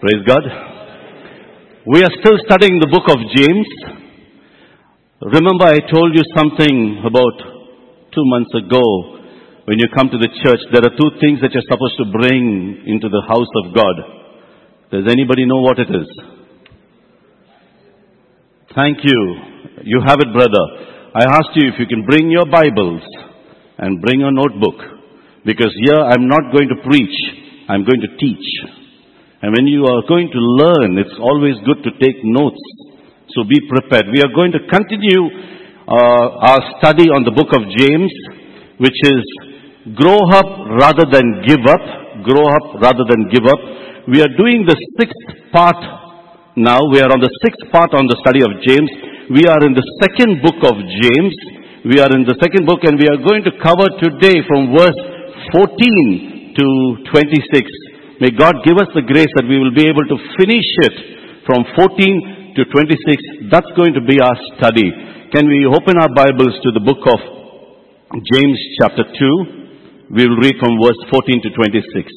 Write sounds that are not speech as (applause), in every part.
Praise God. We are still studying the book of James. Remember I told you something about two months ago when you come to the church. There are two things that you're supposed to bring into the house of God. Does anybody know what it is? Thank you. You have it, brother. I asked you if you can bring your Bibles and bring a notebook. Because here I'm not going to preach, I'm going to teach. And when you are going to learn, it's always good to take notes. So be prepared. We are going to continue uh, our study on the book of James, which is grow up rather than give up. Grow up rather than give up. We are doing the sixth part now. We are on the sixth part on the study of James. We are in the second book of James. We are in the second book and we are going to cover today from verse 14 to 26. May God give us the grace that we will be able to finish it from 14 to 26. That's going to be our study. Can we open our Bibles to the book of James chapter 2? We will read from verse 14 to 26.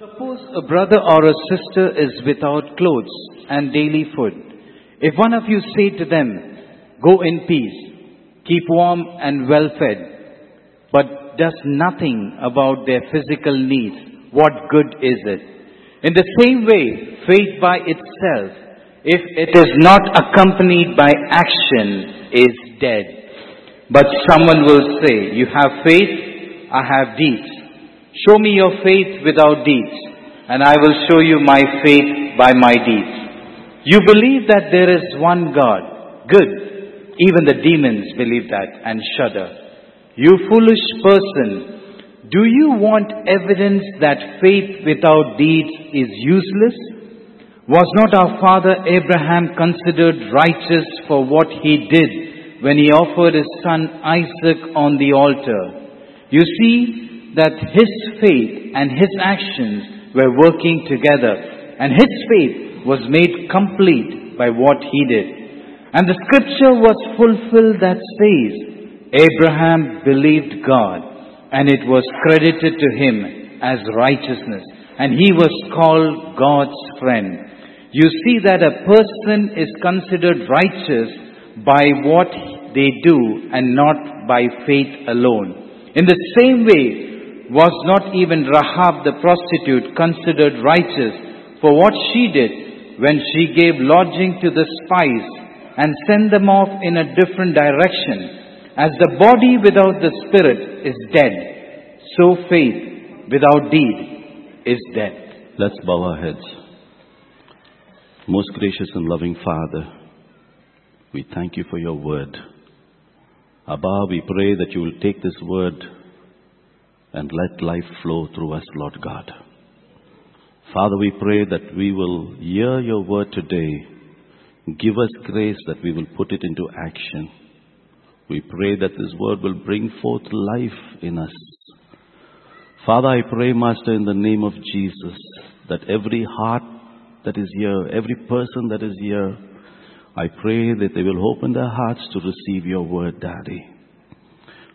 Suppose a brother or a sister is without clothes and daily food. If one of you say to them, Go in peace, keep warm and well fed, but does nothing about their physical needs, what good is it? In the same way, faith by itself, if it is not accompanied by action, is dead. But someone will say, You have faith, I have deeds. Show me your faith without deeds, and I will show you my faith by my deeds. You believe that there is one God. Good. Even the demons believe that and shudder. You foolish person, do you want evidence that faith without deeds is useless? Was not our father Abraham considered righteous for what he did when he offered his son Isaac on the altar? You see that his faith and his actions were working together, and his faith was made complete by what he did. And the scripture was fulfilled that says, Abraham believed God, and it was credited to him as righteousness, and he was called God's friend. You see that a person is considered righteous by what they do and not by faith alone. In the same way, was not even Rahab the prostitute considered righteous for what she did when she gave lodging to the spies and sent them off in a different direction. As the body without the spirit is dead, so faith without deed is dead. Let's bow our heads. Most gracious and loving Father, we thank you for your word. Abba, we pray that you will take this word and let life flow through us, Lord God. Father, we pray that we will hear your word today. Give us grace that we will put it into action. We pray that this word will bring forth life in us. Father, I pray, Master, in the name of Jesus, that every heart that is here, every person that is here, I pray that they will open their hearts to receive your word, Daddy.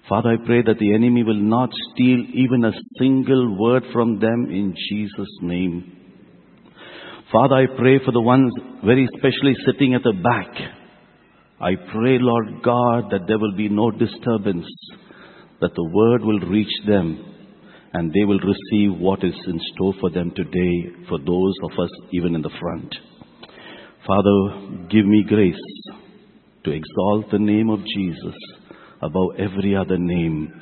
Father, I pray that the enemy will not steal even a single word from them in Jesus' name. Father, I pray for the ones very especially sitting at the back. I pray, Lord God, that there will be no disturbance, that the word will reach them and they will receive what is in store for them today, for those of us even in the front. Father, give me grace to exalt the name of Jesus above every other name.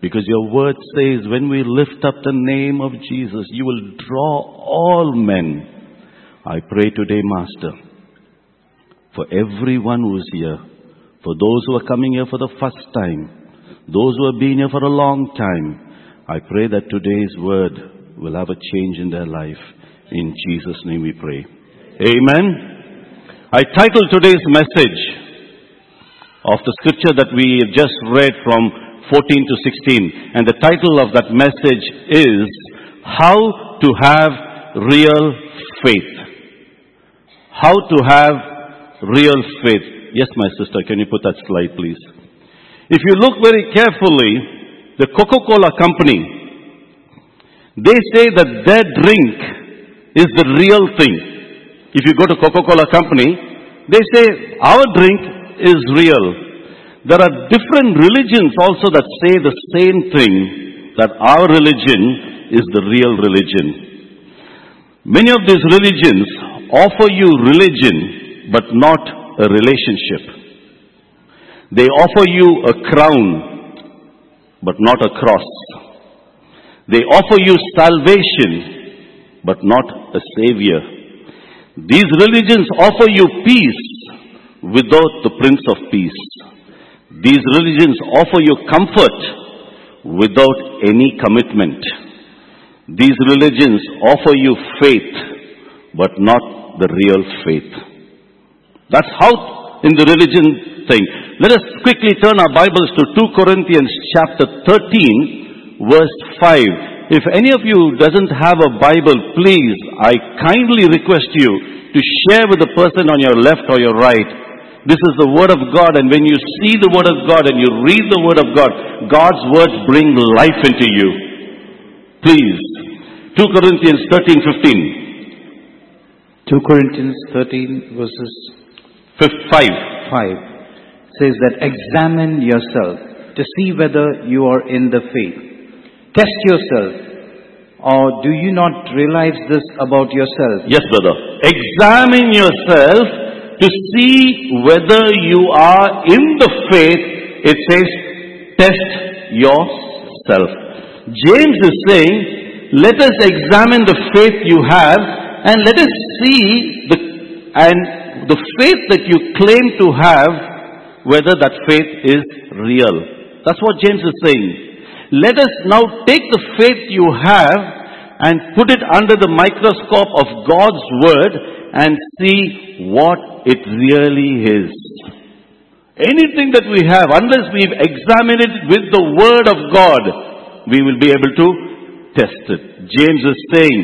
Because your word says, when we lift up the name of Jesus, you will draw all men. I pray today, Master, for everyone who is here, for those who are coming here for the first time, those who have been here for a long time, I pray that today's word will have a change in their life. In Jesus' name we pray. Amen. I titled today's message of the scripture that we have just read from 14 to 16. And the title of that message is How to Have Real Faith. how to have real faith. Yes, my sister, can you put that slide, please? If you look very carefully, the Coca-Cola company, they say that their drink is the real thing. If you go to Coca-Cola company, they say our drink is real. There are different religions also that say the same thing, that our religion is the real religion. Many of these religions offer you religion, but not a relationship. They offer you a crown, but not a cross. They offer you salvation, but not a savior. These religions offer you peace without the Prince of Peace. These religions offer you comfort without any commitment. These religions offer you faith, but not the real faith. That's how in the religion thing. Let us quickly turn our Bibles to 2 Corinthians chapter 13 verse 5. If any of you doesn't have a Bible, please, I kindly request you to share with the person on your left or your right. This is the Word of God and when you see the Word of God and you read the Word of God, God's words bring life into you. Please. 2 Corinthians 13, 15. 2 Corinthians 13 verses Fif- 5. 5 says that examine yourself to see whether you are in the faith. Test yourself. Or do you not realize this about yourself? Yes, brother. Examine yourself to see whether you are in the faith. It says, test yourself. James is saying, let us examine the faith you have and let us see the, and the faith that you claim to have, whether that faith is real. That's what James is saying. Let us now take the faith you have and put it under the microscope of God's Word and see what it really is. Anything that we have, unless we've examined it with the Word of God, we will be able to test it. James is saying,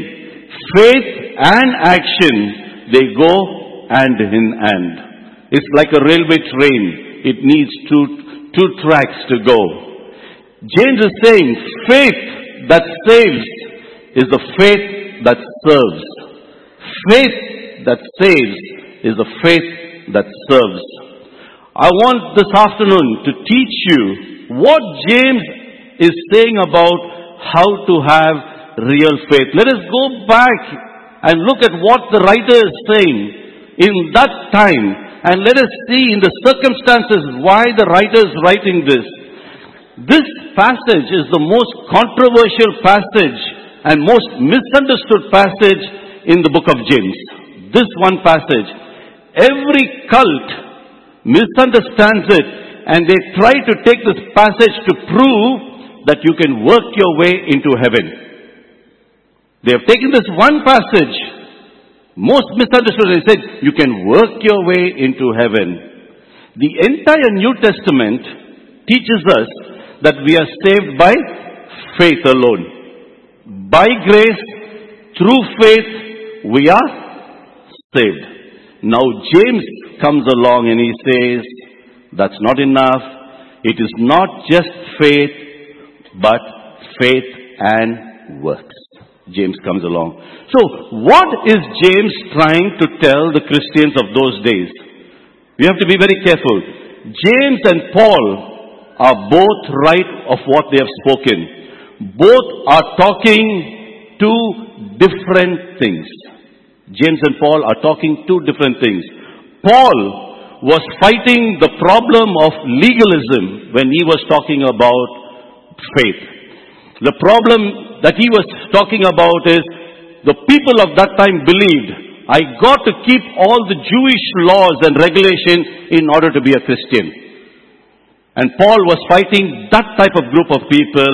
faith and action, they go hand in hand. It's like a railway train. It needs two, two tracks to go. James is saying, faith that saves is the faith that serves. Faith that saves is the faith that serves. I want this afternoon to teach you what James is saying about how to have real faith. Let us go back and look at what the writer is saying in that time and let us see in the circumstances why the writer is writing this. This passage is the most controversial passage and most misunderstood passage in the book of James. This one passage. Every cult misunderstands it and they try to take this passage to prove that you can work your way into heaven. They have taken this one passage, most misunderstood, they said, you can work your way into heaven. The entire New Testament teaches us that we are saved by faith alone. By grace, through faith, we are saved. Now James comes along and he says, that's not enough. It is not just faith, but faith and works. James comes along. So, what is James trying to tell the Christians of those days? We have to be very careful. James and Paul are both right of what they have spoken. Both are talking two different things. James and Paul are talking two different things. Paul was fighting the problem of legalism when he was talking about faith. The problem that he was talking about is the people of that time believed I got to keep all the Jewish laws and regulation in order to be a Christian. And Paul was fighting that type of group of people,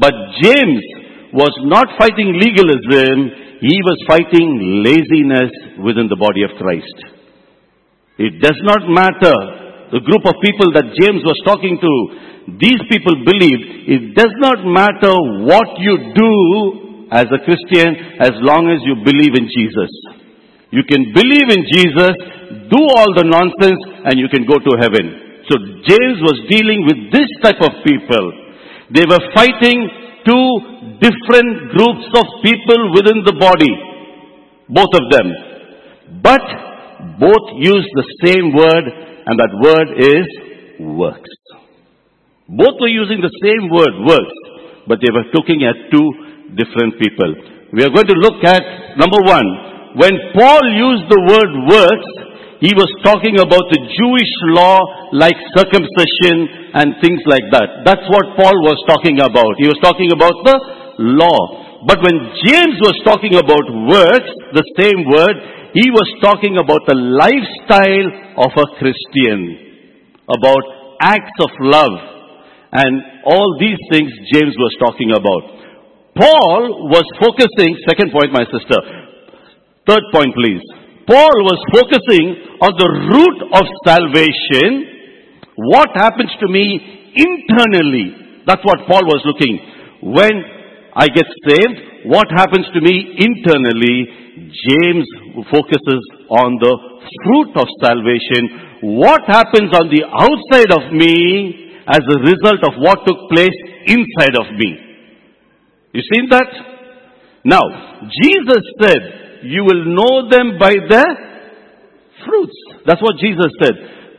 but James was not fighting legalism, he was fighting laziness within the body of Christ. It does not matter the group of people that James was talking to, these people believed it does not matter what you do as a Christian as long as you believe in Jesus. You can believe in Jesus, do all the nonsense, and you can go to heaven. So James was dealing with this type of people. They were fighting two different groups of people within the body. Both of them. But both use the same word, and that word is works. Both were using the same word, works, but they were looking at two different people. We are going to look at number one. When Paul used the word works, he was talking about the Jewish law like circumcision and things like that. That's what Paul was talking about. He was talking about the law. But when James was talking about works, the same word, he was talking about the lifestyle of a Christian. About acts of love. And all these things James was talking about. Paul was focusing, second point my sister. Third point please. Paul was focusing on the root of salvation. What happens to me internally? That's what Paul was looking. When I get saved, what happens to me internally? James focuses on the fruit of salvation. What happens on the outside of me as a result of what took place inside of me? You seen that? Now, Jesus said, you will know them by their fruits. That's what Jesus said.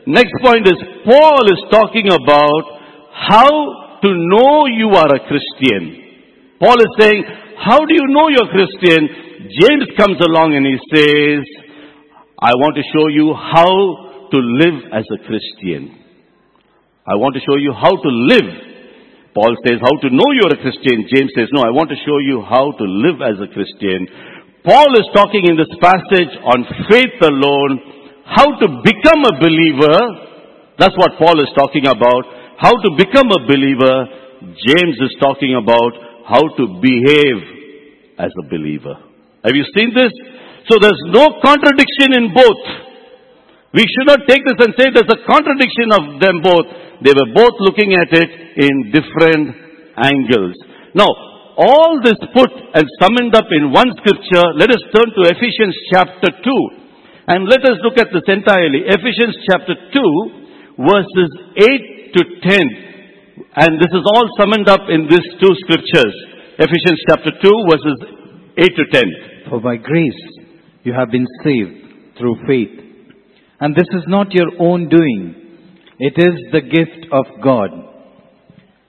Next point is, Paul is talking about how to know you are a Christian. Paul is saying, how do you know you're Christian? James comes along and he says, I want to show you how to live as a Christian. I want to show you how to live. Paul says how to know you're a Christian. James says, no, I want to show you how to live as a Christian. Paul is talking in this passage on faith alone, how to become a believer. That's what Paul is talking about. How to become a believer. James is talking about how to behave as a believer. Have you seen this? So there's no contradiction in both. We should not take this and say there's a contradiction of them both. They were both looking at it in different angles. Now, all this put and summed up in one scripture, let us turn to Ephesians chapter 2. And let us look at this entirely. Ephesians chapter 2, verses 8 to 10. And this is all summed up in these two scriptures. Ephesians chapter 2, verses 8 to 10. For by grace you have been saved through faith. And this is not your own doing. It is the gift of God.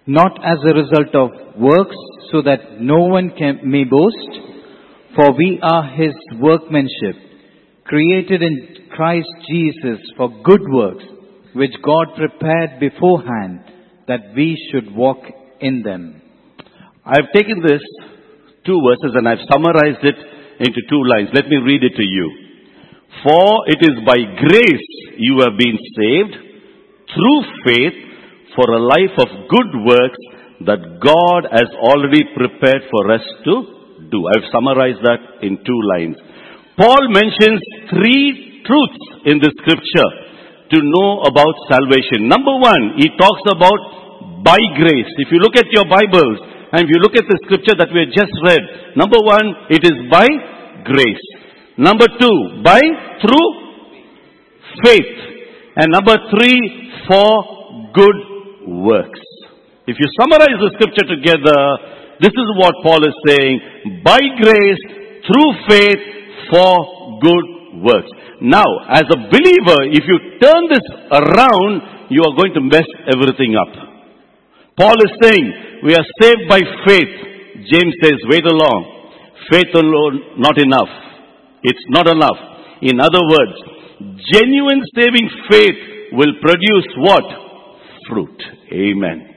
Not as a result of works, so that no one can, may boast. For we are his workmanship, created in Christ Jesus for good works, which God prepared beforehand that we should walk in them. I've taken this two verses and I've summarized it into two lines. Let me read it to you. For it is by grace you have been saved through faith for a life of good works that God has already prepared for us to do. I've summarized that in two lines. Paul mentions three truths in the scripture to know about salvation. Number one, he talks about by grace. If you look at your Bibles and if you look at the scripture that we have just read, number one, it is by grace. Number two, by through faith. And number three, for good works. If you summarize the scripture together, this is what Paul is saying. By grace, through faith, for good works. Now, as a believer, if you turn this around, you are going to mess everything up. Paul is saying, we are saved by faith. James says, wait along. Faith alone, not enough. It's not enough. In other words, genuine saving faith will produce what? Fruit. Amen.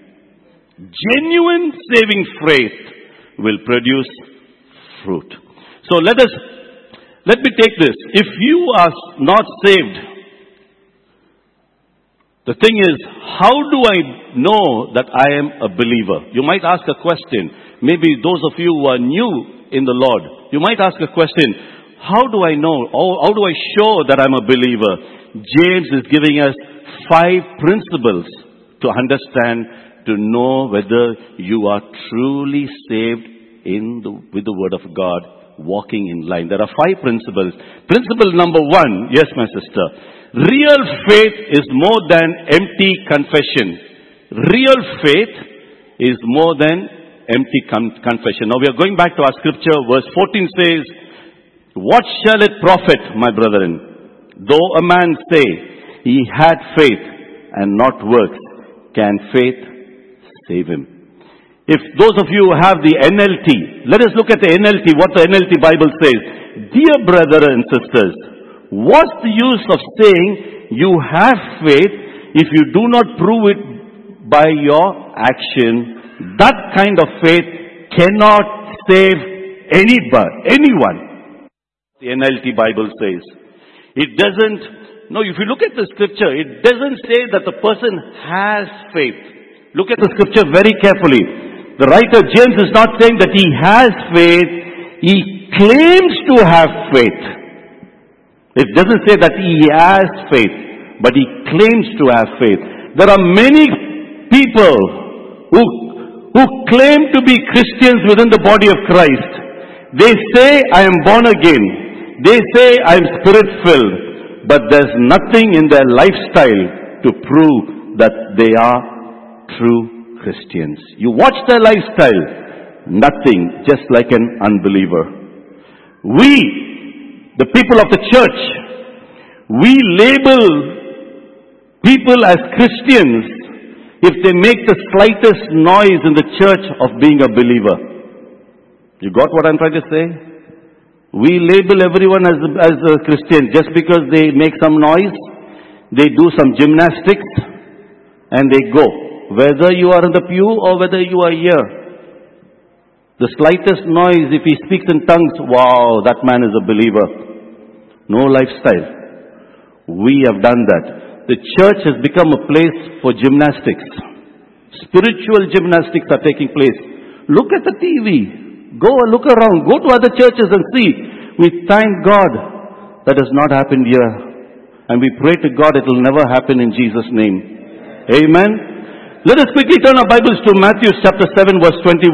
Genuine saving faith will produce fruit. So let us, let me take this. If you are not saved, the thing is, how do I know that I am a believer? You might ask a question. Maybe those of you who are new in the Lord, you might ask a question. How do I know? How, how do I show that I'm a believer? James is giving us five principles to understand to know whether you are truly saved in the, with the word of God walking in line. There are five principles. Principle number one, yes, my sister. Real faith is more than empty confession. Real faith is more than empty con- confession. Now we are going back to our scripture. Verse 14 says, What shall it profit, my brethren, though a man say he had faith and not works, can faith save him? If those of you who have the NLT, let us look at the NLT, what the NLT Bible says. Dear brothers and sisters, what's the use of saying you have faith if you do not prove it by your action? That kind of faith cannot save anybody, anyone. The NLT Bible says. It doesn't, no, if you look at the scripture, it doesn't say that the person has faith. Look at the scripture very carefully. The writer James is not saying that he has faith, he claims to have faith. It doesn't say that he has faith, but he claims to have faith. There are many people who, who claim to be Christians within the body of Christ. They say, I am born again. They say, I am spirit filled. But there's nothing in their lifestyle to prove that they are true Christians. You watch their lifestyle, nothing, just like an unbeliever. We, the people of the church, we label people as Christians if they make the slightest noise in the church of being a believer. You got what I'm trying to say? We label everyone as, as a Christian just because they make some noise, they do some gymnastics, and they go. Whether you are in the pew or whether you are here. The slightest noise, if he speaks in tongues, wow, that man is a believer. No lifestyle. We have done that. The church has become a place for gymnastics. Spiritual gymnastics are taking place. Look at the TV. Go and look around. Go to other churches and see. We thank God that has not happened here. And we pray to God it will never happen in Jesus' name. Amen. Let us quickly turn our Bibles to Matthew chapter 7 verse 21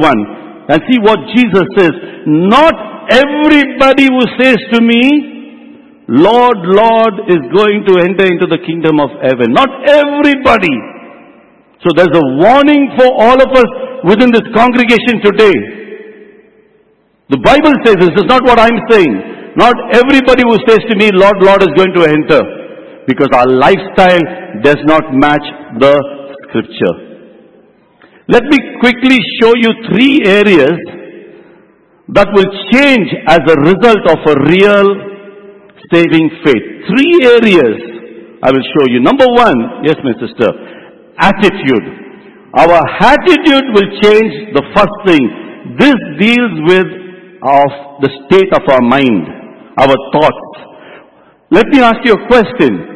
and see what Jesus says. Not everybody who says to me, Lord, Lord is going to enter into the kingdom of heaven. Not everybody. So there's a warning for all of us within this congregation today. The Bible says this is not what I'm saying. Not everybody who says to me, Lord, Lord is going to enter. Because our lifestyle does not match the scripture. Let me quickly show you three areas that will change as a result of a real saving faith. Three areas I will show you. Number one, yes, my sister, attitude. Our attitude will change the first thing. This deals with of the state of our mind, our thoughts. Let me ask you a question.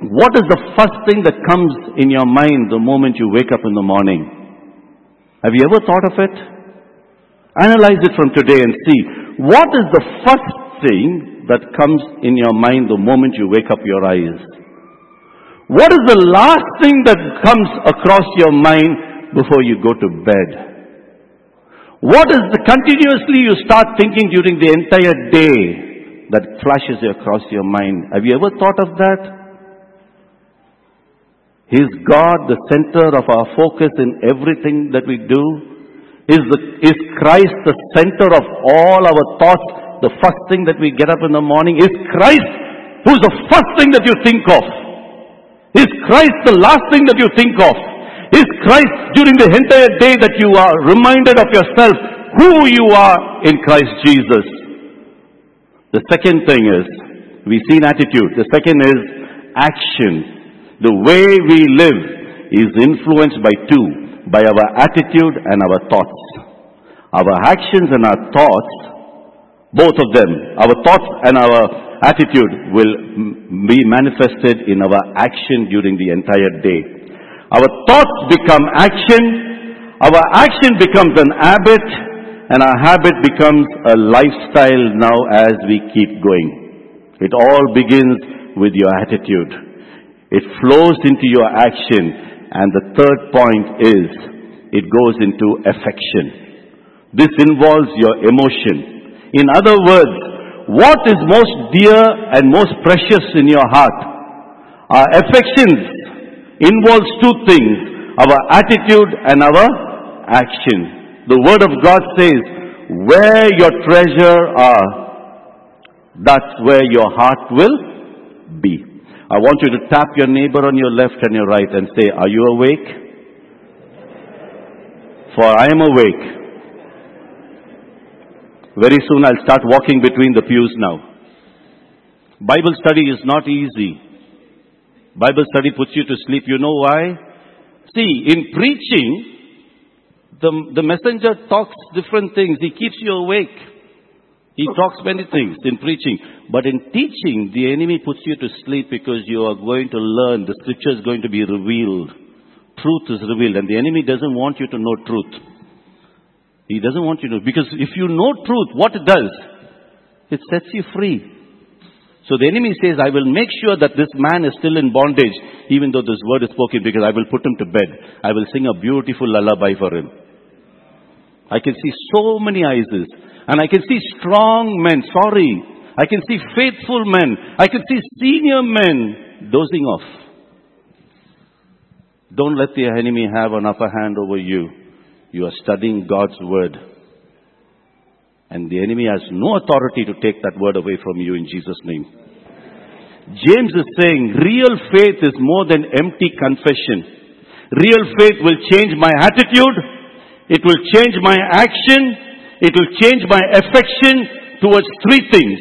What is the first thing that comes in your mind the moment you wake up in the morning? Have you ever thought of it? Analyze it from today and see what is the first thing that comes in your mind the moment you wake up your eyes? What is the last thing that comes across your mind before you go to bed? What is the continuously you start thinking during the entire day that flashes across your mind? Have you ever thought of that? Is God the center of our focus in everything that we do? Is, the, is Christ the center of all our thoughts? The first thing that we get up in the morning? Is Christ who's the first thing that you think of? Is Christ the last thing that you think of? Is Christ during the entire day that you are reminded of yourself who you are in Christ Jesus? The second thing is, we've seen attitude. The second is action. The way we live is influenced by two, by our attitude and our thoughts. Our actions and our thoughts, both of them, our thoughts and our attitude will be manifested in our action during the entire day. Our thoughts become action, our action becomes an habit, and our habit becomes a lifestyle now as we keep going. It all begins with your attitude. It flows into your action. And the third point is, it goes into affection. This involves your emotion. In other words, what is most dear and most precious in your heart? Our affections involves two things, our attitude and our action. The word of God says, where your treasure are, that's where your heart will be. I want you to tap your neighbor on your left and your right and say, are you awake? For I am awake. Very soon I'll start walking between the pews now. Bible study is not easy. Bible study puts you to sleep. You know why? See, in preaching, the, the messenger talks different things. He keeps you awake. He talks many things in preaching. But in teaching, the enemy puts you to sleep because you are going to learn. The scripture is going to be revealed. Truth is revealed. And the enemy doesn't want you to know truth. He doesn't want you to, because if you know truth, what it does? It sets you free. So the enemy says, I will make sure that this man is still in bondage, even though this word is spoken, because I will put him to bed. I will sing a beautiful lullaby for him. I can see so many eyes. And I can see strong men, sorry. I can see faithful men. I can see senior men dozing off. Don't let the enemy have an upper hand over you. You are studying God's word. And the enemy has no authority to take that word away from you in Jesus' name. James is saying real faith is more than empty confession. Real faith will change my attitude. It will change my action. It will change my affection towards three things.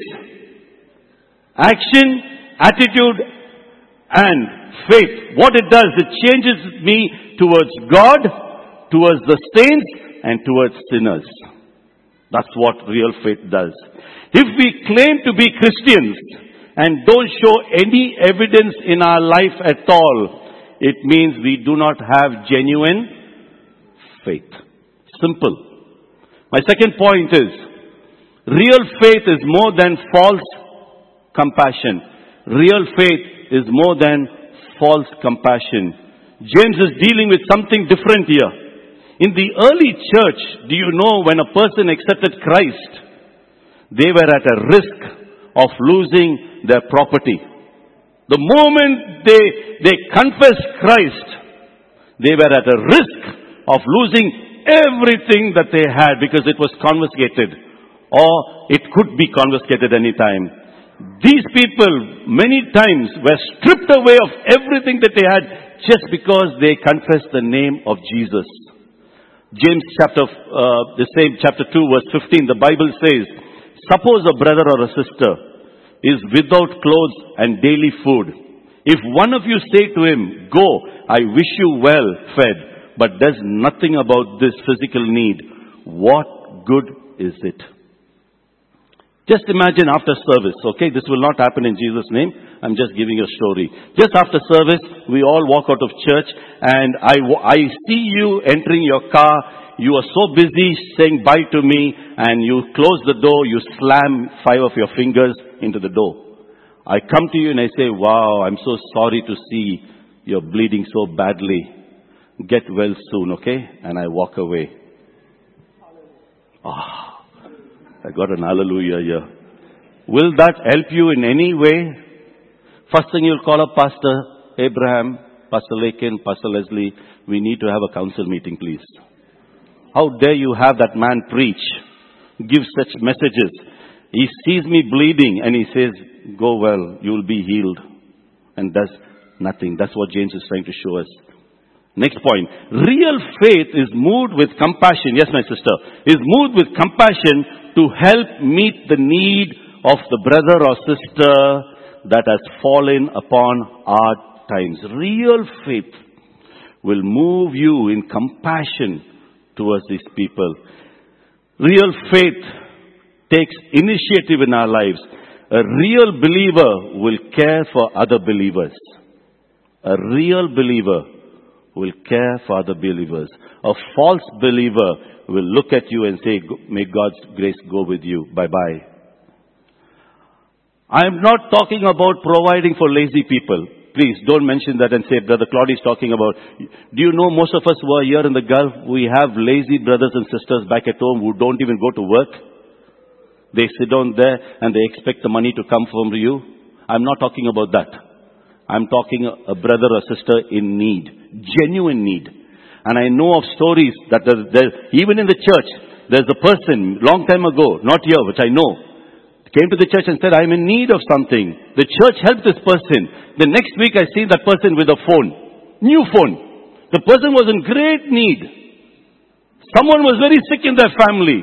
Action, attitude, and faith. What it does, it changes me towards God, towards the saints, and towards sinners. That's what real faith does. If we claim to be Christians and don't show any evidence in our life at all, it means we do not have genuine faith. Simple. My second point is, real faith is more than false compassion. Real faith is more than false compassion. James is dealing with something different here. In the early church, do you know when a person accepted Christ, they were at a risk of losing their property. The moment they, they confessed Christ, they were at a risk of losing everything that they had because it was confiscated or it could be confiscated any time. These people many times were stripped away of everything that they had just because they confessed the name of Jesus. James chapter, uh, the same chapter 2 verse 15, the Bible says, suppose a brother or a sister is without clothes and daily food. If one of you say to him, go, I wish you well fed, but does nothing about this physical need, what good is it? Just imagine after service, okay? This will not happen in Jesus' name. I'm just giving you a story. Just after service, we all walk out of church and I, I see you entering your car. You are so busy saying bye to me and you close the door, you slam five of your fingers into the door. I come to you and I say, wow, I'm so sorry to see you're bleeding so badly. Get well soon, okay? And I walk away. Ah, I got an hallelujah here. Will that help you in any way? First thing you'll call up Pastor Abraham, Pastor Lakin, Pastor Leslie. We need to have a council meeting, please. How dare you have that man preach, give such messages. He sees me bleeding and he says, go well, you will be healed. And does nothing. That's what James is trying to show us. Next point. Real faith is moved with compassion. Yes, my sister. Is moved with compassion to help meet the need of the brother or sister that has fallen upon hard times. Real faith will move you in compassion towards these people. Real faith takes initiative in our lives. A real believer will care for other believers. A real believer will care for other believers. A false believer will look at you and say, may God's grace go with you. Bye bye. I am not talking about providing for lazy people. Please don't mention that and say, Brother Claude is talking about. Do you know most of us who are here in the Gulf, we have lazy brothers and sisters back at home who don't even go to work? They sit down there and they expect the money to come from you. I'm not talking about that. I'm talking a brother or sister in need, genuine need. And I know of stories that even in the church, there's a person long time ago, not here, which I know, came to the church and said, I'm in need of something. The church helped this person. The next week I see that person with a phone. New phone. The person was in great need. Someone was very sick in their family.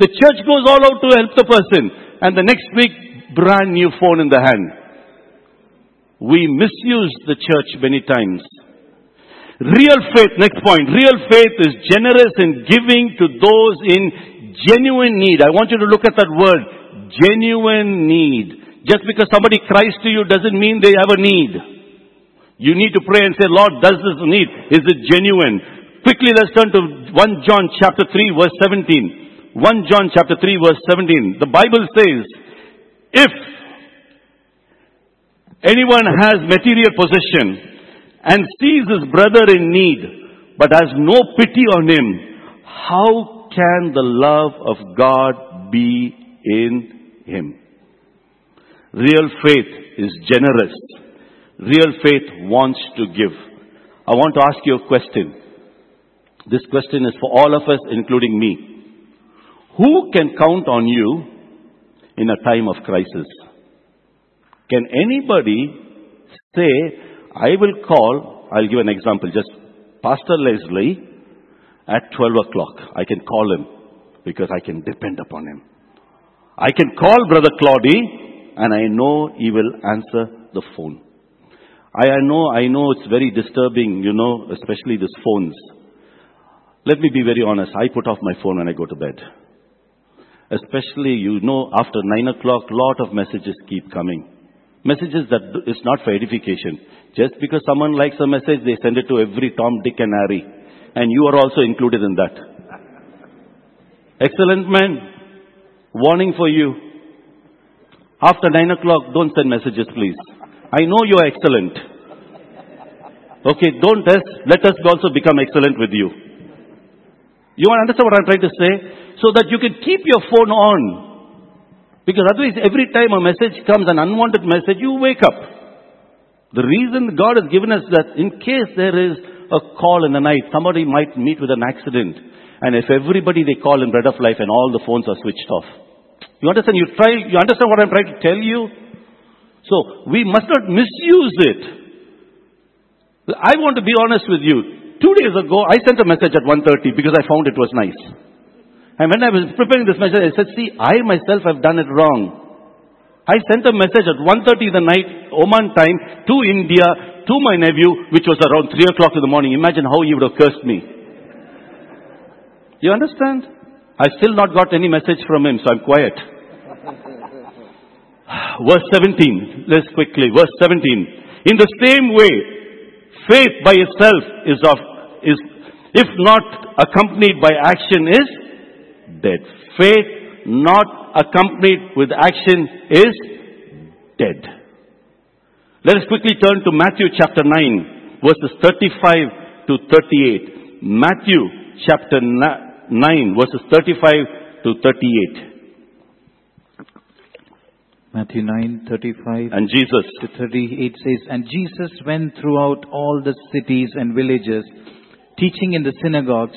The church goes all out to help the person. And the next week, brand new phone in the hand. We misuse the church many times. Real faith, next point. Real faith is generous in giving to those in genuine need. I want you to look at that word. Genuine need. Just because somebody cries to you doesn't mean they have a need. You need to pray and say, Lord, does this need? Is it genuine? Quickly let's turn to 1 John chapter 3 verse 17. 1 John chapter 3 verse 17. The Bible says, if anyone has material possession and sees his brother in need, but has no pity on him, how can the love of God be in him? Real faith is generous. Real faith wants to give. I want to ask you a question. This question is for all of us, including me. Who can count on you in a time of crisis? Can anybody say, I will call, I'll give an example, just Pastor Leslie at 12 o'clock. I can call him because I can depend upon him. I can call Brother Claudy and I know he will answer the phone. I know, I know it's very disturbing, you know, especially these phones. Let me be very honest. I put off my phone when I go to bed. Especially, you know, after 9 o'clock, lot of messages keep coming. Messages that is not for edification. Just because someone likes a message, they send it to every Tom, Dick and Harry. And you are also included in that. Excellent man. Warning for you. After 9 o'clock, don't send messages please. I know you are excellent. Okay, don't us, let us also become excellent with you. You understand what I'm trying to say? So that you can keep your phone on. Because otherwise, every time a message comes, an unwanted message, you wake up. The reason God has given us that in case there is a call in the night, somebody might meet with an accident. And if everybody they call in bread of life and all the phones are switched off. You understand? You try, you understand what I'm trying to tell you? So, we must not misuse it. I want to be honest with you. Two days ago, I sent a message at 1.30 because I found it was nice. And when I was preparing this message, I said, see, I myself have done it wrong. I sent a message at 1.30 in the night, Oman time, to India, to my nephew, which was around 3 o'clock in the morning. Imagine how he would have cursed me. You understand? I've still not got any message from him, so I'm quiet. (sighs) Verse 17. Let's quickly. Verse 17. In the same way, faith by itself is of, is, if not accompanied by action is dead. Faith not accompanied with action is dead. Let us quickly turn to Matthew chapter 9, verses 35 to 38. Matthew chapter 9, verses 35 to 38. Matthew 9, 35 And Jesus, to 38 says, And Jesus went throughout all the cities and villages, teaching in the synagogues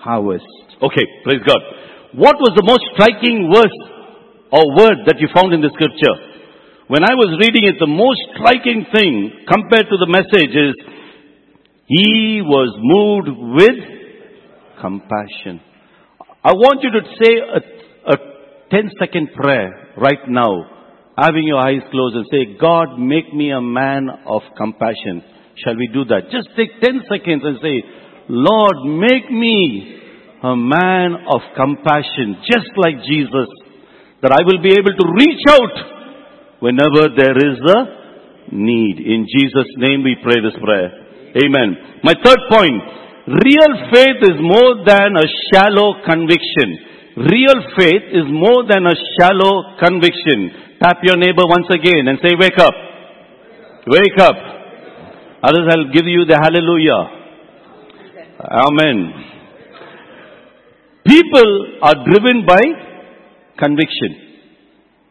harvest. okay, praise God. What was the most striking verse or word that you found in the scripture? When I was reading it, the most striking thing compared to the message is, He was moved with compassion. I want you to say a, a 10 second prayer right now, having your eyes closed and say, God, make me a man of compassion. Shall we do that? Just take 10 seconds and say, Lord, make me a man of compassion, just like Jesus. That I will be able to reach out whenever there is a need. In Jesus' name we pray this prayer. Amen. My third point. Real faith is more than a shallow conviction. Real faith is more than a shallow conviction. Tap your neighbor once again and say, wake up. Wake up. Others, I'll give you the hallelujah. Amen. People are driven by conviction.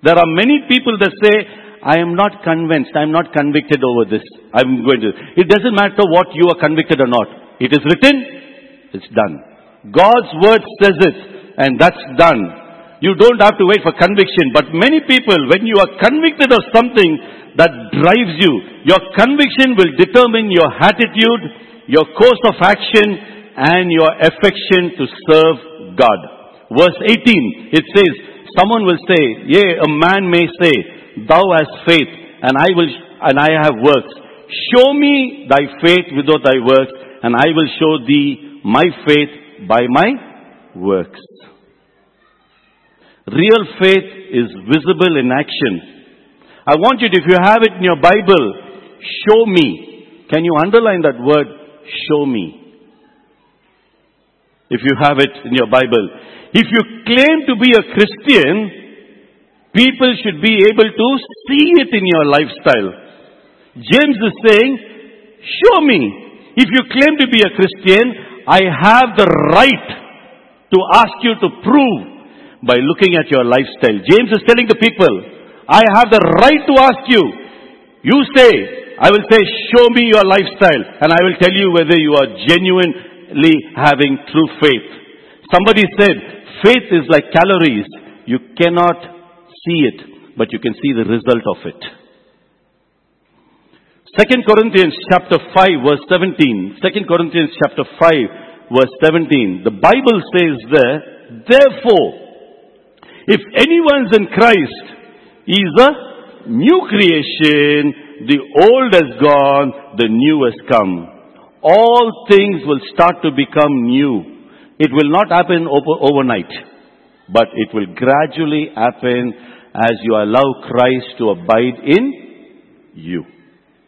There are many people that say, I am not convinced, I am not convicted over this. I'm going to. It doesn't matter what you are convicted or not. It is written, it's done. God's word says it, and that's done. You don't have to wait for conviction. But many people, when you are convicted of something that drives you, your conviction will determine your attitude, your course of action, and your affection to serve God. Verse 18, it says, someone will say, yea, a man may say, thou hast faith, and I will, and I have works. Show me thy faith without thy works, and I will show thee my faith by my works. Real faith is visible in action. I want you to, if you have it in your Bible, show me. Can you underline that word, show me? If you have it in your Bible. If you claim to be a Christian, people should be able to see it in your lifestyle. James is saying, show me. If you claim to be a Christian, I have the right to ask you to prove by looking at your lifestyle. James is telling the people, I have the right to ask you. You say, I will say, show me your lifestyle and I will tell you whether you are genuinely having true faith. Somebody said, faith is like calories. You cannot see it, but you can see the result of it. Second Corinthians chapter 5 verse 17. Second Corinthians chapter 5 verse 17. The Bible says there, therefore, if anyone's in Christ, he is a new creation. The old has gone, the new has come. All things will start to become new. It will not happen over, overnight, but it will gradually happen as you allow Christ to abide in you.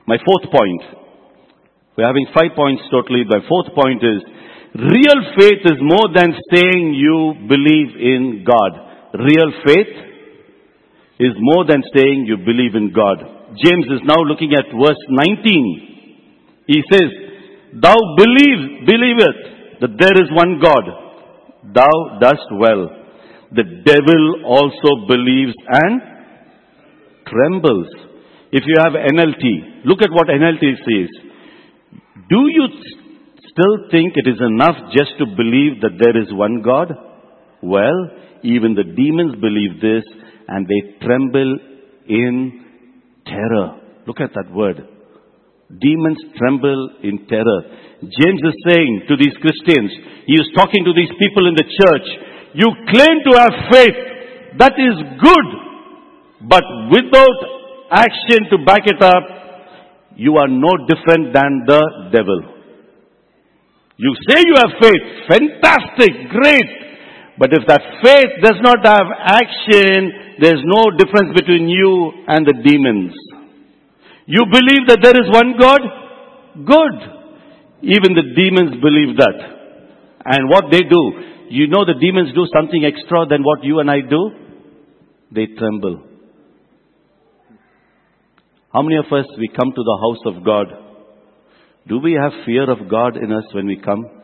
My fourth point. We're having five points totally. My fourth point is, real faith is more than saying you believe in God. Real faith is more than saying you believe in God. James is now looking at verse 19. He says, Thou believe, believeth that there is one God. Thou dost well. The devil also believes and trembles. If you have NLT, look at what NLT says. Do you still think it is enough just to believe that there is one God? Well, even the demons believe this and they tremble in terror. Look at that word. Demons tremble in terror. James is saying to these Christians, he is talking to these people in the church, you claim to have faith. That is good. But without action to back it up, you are no different than the devil. You say you have faith. Fantastic. Great. But if that faith does not have action, there's no difference between you and the demons. You believe that there is one God? Good. Even the demons believe that. And what they do, you know the demons do something extra than what you and I do? They tremble. How many of us, we come to the house of God? Do we have fear of God in us when we come?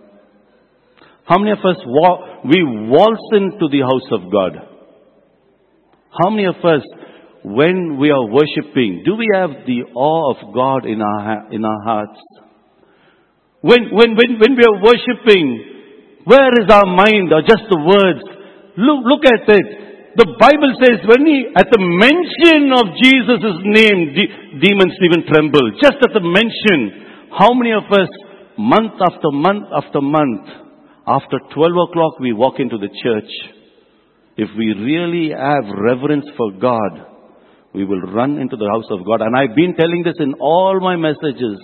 How many of us, we waltz into the house of God? How many of us, when we are worshipping, do we have the awe of God in our, in our hearts? When, when, when, when we are worshipping, where is our mind or just the words? Look, look at it. The Bible says when he, at the mention of Jesus' name, de- demons even tremble. Just at the mention, how many of us, month after month after month, after 12 o'clock we walk into the church. If we really have reverence for God, we will run into the house of God. And I've been telling this in all my messages.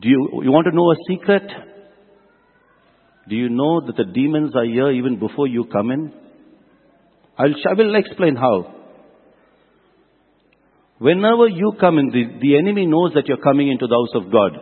Do you, you want to know a secret? Do you know that the demons are here even before you come in? I'll, I will explain how. Whenever you come in, the, the enemy knows that you're coming into the house of God.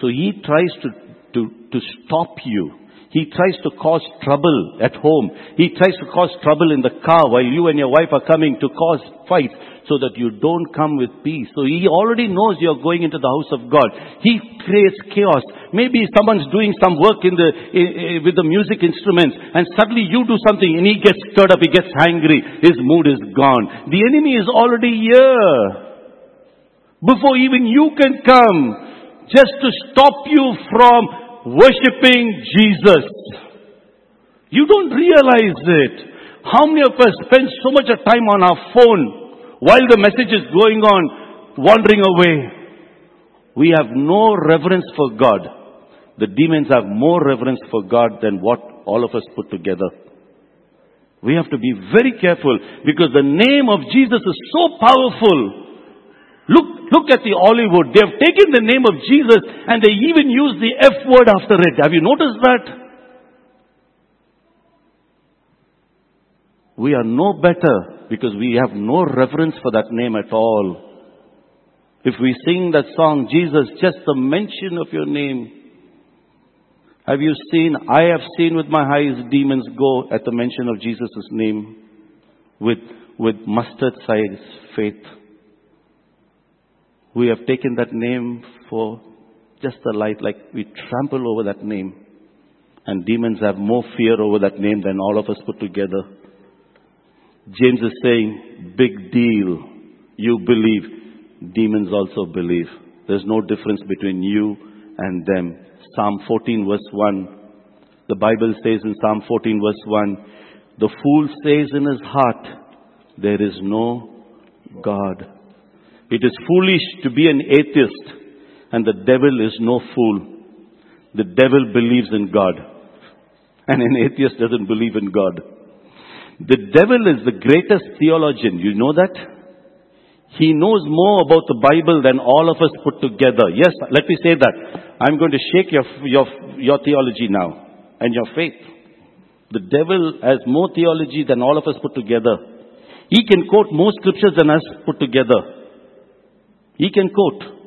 So he tries to, to, to stop you. He tries to cause trouble at home. He tries to cause trouble in the car while you and your wife are coming to cause fight so that you don't come with peace. So he already knows you're going into the house of God. He creates chaos. Maybe someone's doing some work in the, in, in, with the music instruments and suddenly you do something and he gets stirred up, he gets angry, his mood is gone. The enemy is already here. Before even you can come, just to stop you from worshipping Jesus. You don't realize it. How many of us spend so much of time on our phone while the message is going on, wandering away? We have no reverence for God. The demons have more reverence for God than what all of us put together. We have to be very careful because the name of Jesus is so powerful. Look, look at the Hollywood. They have taken the name of Jesus and they even use the F word after it. Have you noticed that? We are no better because we have no reverence for that name at all. If we sing that song, Jesus, just the mention of your name. Have you seen, I have seen with my eyes demons go at the mention of Jesus' name with, with mustard size faith. We have taken that name for just a light, like we trample over that name. And demons have more fear over that name than all of us put together. James is saying, big deal. You believe. Demons also believe. There's no difference between you and them. Psalm 14 verse 1. The Bible says in Psalm 14 verse 1, the fool says in his heart, there is no God. It is foolish to be an atheist and the devil is no fool. The devil believes in God and an atheist doesn't believe in God. The devil is the greatest theologian. You know that? He knows more about the Bible than all of us put together. Yes, let me say that. I'm going to shake your, your, your theology now and your faith. The devil has more theology than all of us put together. He can quote more scriptures than us put together. He can quote.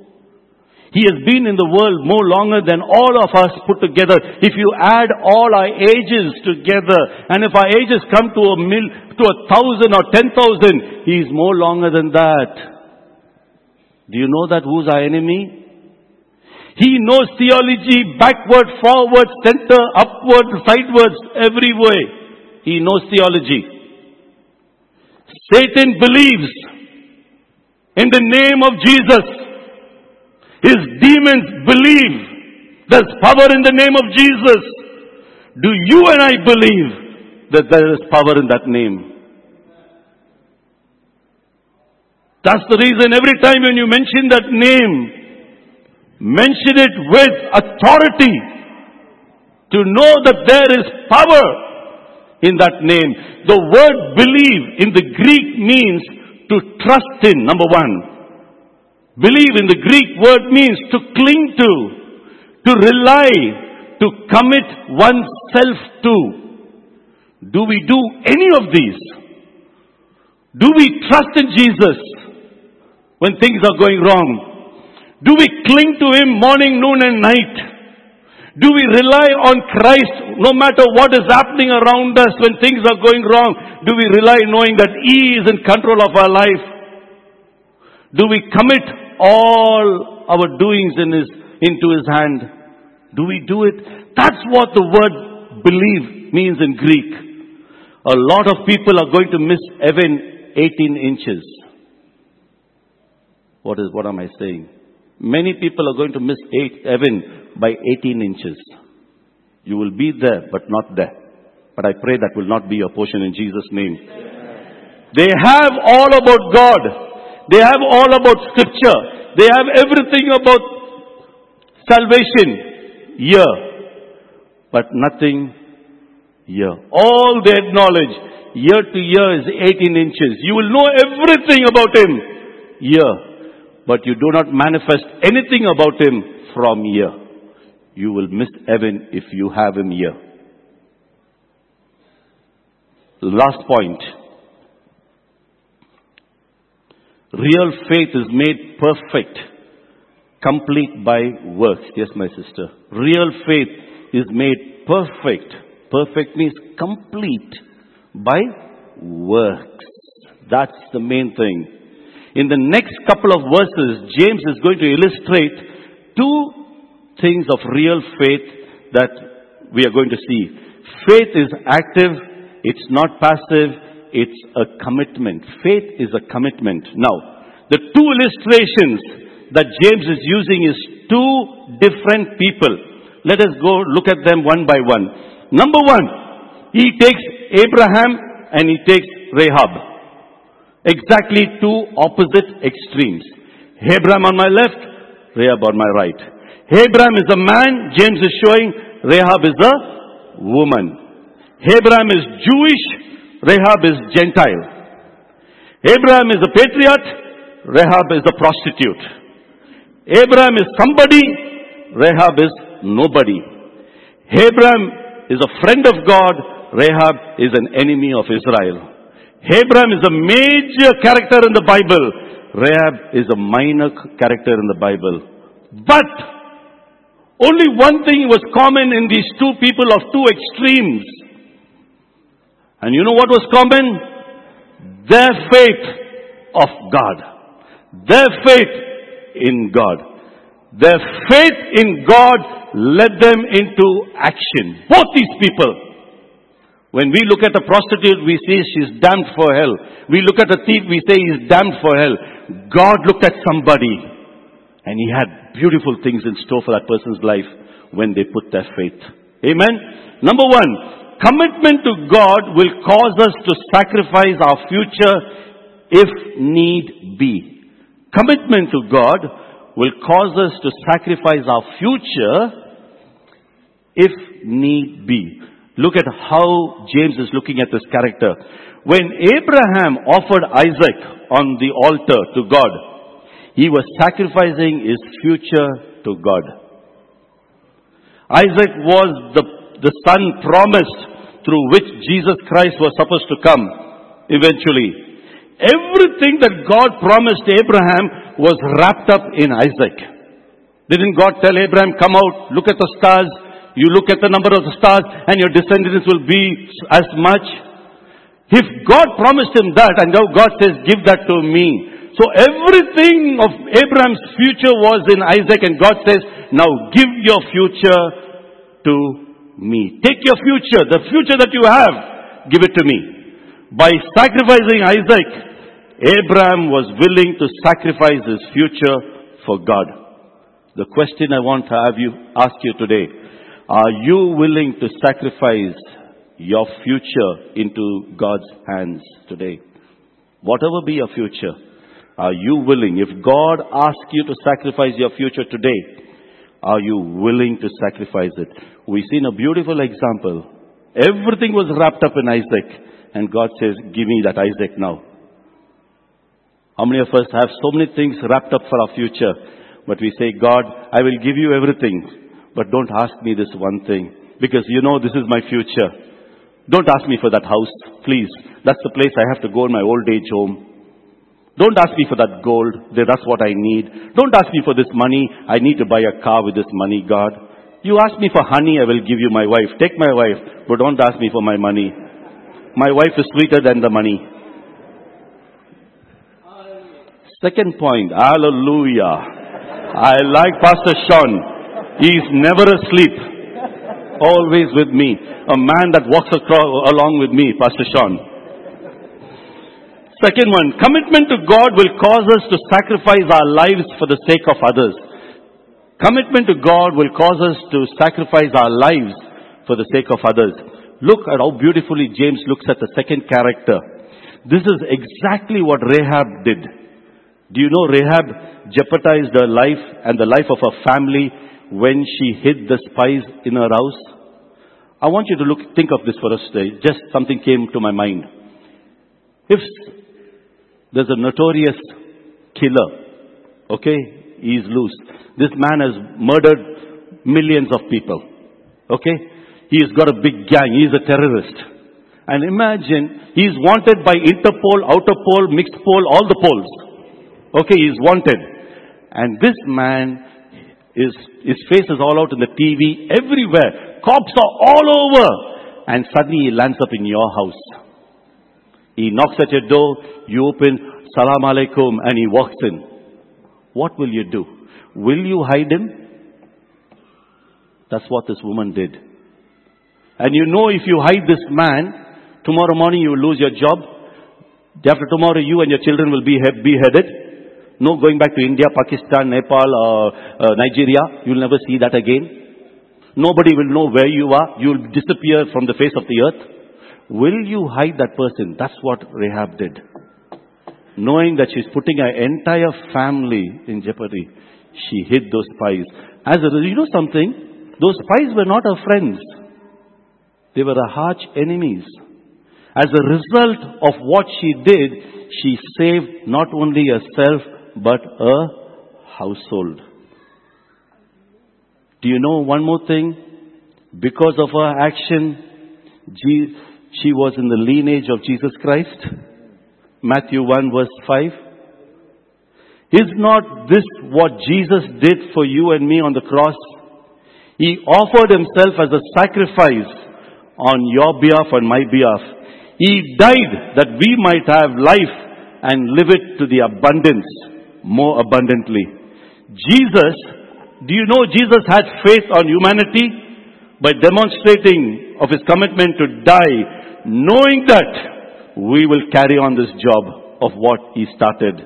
He has been in the world more longer than all of us put together. If you add all our ages together, and if our ages come to a mil, to a thousand or ten thousand, he is more longer than that. Do you know that who's our enemy? He knows theology backward, forward, center, upward, sideways, every way. He knows theology. Satan believes in the name of Jesus. His demons believe there's power in the name of Jesus. Do you and I believe that there is power in that name? That's the reason every time when you mention that name, mention it with authority to know that there is power in that name. The word believe in the Greek means to trust in, number one. Believe in the Greek word means to cling to, to rely, to commit oneself to. Do we do any of these? Do we trust in Jesus when things are going wrong? Do we cling to Him morning, noon and night? Do we rely on Christ no matter what is happening around us when things are going wrong? Do we rely knowing that He is in control of our life? Do we commit all our doings in his, into His hand? Do we do it? That's what the word believe means in Greek. A lot of people are going to miss heaven 18 inches. What is, what am I saying? Many people are going to miss eight, heaven by 18 inches. You will be there, but not there. But I pray that will not be your portion in Jesus' name. They have all about God. They have all about scripture. They have everything about salvation here. But nothing here. All their knowledge year to year is 18 inches. You will know everything about Him here but you do not manifest anything about him from here. You will miss heaven if you have him here. Last point. Real faith is made perfect, complete by works. Yes, my sister. Real faith is made perfect. Perfect means complete by works. That's the main thing. In the next couple of verses, James is going to illustrate two things of real faith that we are going to see. Faith is active, it's not passive, it's a commitment. Faith is a commitment. Now, the two illustrations that James is using is two different people. Let us go look at them one by one. Number one, he takes Abraham and he takes Rahab. Exactly two opposite extremes. Abraham on my left, Rahab on my right. Abraham is a man, James is showing, Rahab is a woman. Abraham is Jewish, Rahab is Gentile. Abraham is a patriot, Rahab is a prostitute. Abraham is somebody, Rahab is nobody. Abraham is a friend of God, Rahab is an enemy of Israel. Abraham is a major character in the Bible. Rahab is a minor character in the Bible. But only one thing was common in these two people of two extremes. And you know what was common? Their faith of God. Their faith in God. Their faith in God led them into action. Both these people. When we look at a prostitute, we say she's damned for hell. We look at a thief, we say he's damned for hell. God looked at somebody and he had beautiful things in store for that person's life when they put their faith. Amen. Number one, commitment to God will cause us to sacrifice our future if need be. Commitment to God will cause us to sacrifice our future if need be. Look at how James is looking at this character. When Abraham offered Isaac on the altar to God, he was sacrificing his future to God. Isaac was the, the son promised through which Jesus Christ was supposed to come eventually. Everything that God promised Abraham was wrapped up in Isaac. Didn't God tell Abraham, come out, look at the stars, you look at the number of the stars and your descendants will be as much. If God promised him that and now God says, give that to me. So everything of Abraham's future was in Isaac and God says, now give your future to me. Take your future, the future that you have, give it to me. By sacrificing Isaac, Abraham was willing to sacrifice his future for God. The question I want to have you ask you today, are you willing to sacrifice your future into God's hands today? Whatever be your future, are you willing? If God asks you to sacrifice your future today, are you willing to sacrifice it? We've seen a beautiful example. Everything was wrapped up in Isaac, and God says, Give me that Isaac now. How many of us have so many things wrapped up for our future, but we say, God, I will give you everything. But don't ask me this one thing. Because you know this is my future. Don't ask me for that house, please. That's the place I have to go in my old age home. Don't ask me for that gold. That's what I need. Don't ask me for this money. I need to buy a car with this money, God. You ask me for honey, I will give you my wife. Take my wife, but don't ask me for my money. My wife is sweeter than the money. Second point, hallelujah. I like Pastor Sean. He is never asleep. Always with me. A man that walks across, along with me, Pastor Sean. Second one, commitment to God will cause us to sacrifice our lives for the sake of others. Commitment to God will cause us to sacrifice our lives for the sake of others. Look at how beautifully James looks at the second character. This is exactly what Rahab did. Do you know Rahab jeopardized her life and the life of her family when she hid the spies in her house? I want you to look, think of this for us today. Just something came to my mind. If there's a notorious killer, okay, he's loose. This man has murdered millions of people, okay? He's got a big gang. He's a terrorist. And imagine, he's wanted by Interpol, Outerpol, Mixed Pol, all the poles. Okay, he's wanted. And this man, is, his face is all out in the TV, everywhere. Cops are all over. And suddenly he lands up in your house. He knocks at your door, you open, Salam Alaikum, and he walks in. What will you do? Will you hide him? That's what this woman did. And you know if you hide this man, tomorrow morning you will lose your job. Day after tomorrow you and your children will be beheaded. No going back to India, Pakistan, Nepal, or uh, Nigeria. You'll never see that again. Nobody will know where you are. You will disappear from the face of the earth. Will you hide that person? That's what Rahab did. Knowing that she's putting her entire family in jeopardy, she hid those spies. As a result, you know something? Those spies were not her friends. They were her arch enemies. As a result of what she did, she saved not only herself, but a household. Do you know one more thing? Because of her action, she was in the lineage of Jesus Christ. Matthew 1 verse 5. Is not this what Jesus did for you and me on the cross? He offered himself as a sacrifice on your behalf and my behalf. He died that we might have life and live it to the abundance, more abundantly. Jesus, do you know Jesus had faith on humanity by demonstrating of his commitment to die knowing that we will carry on this job of what he started.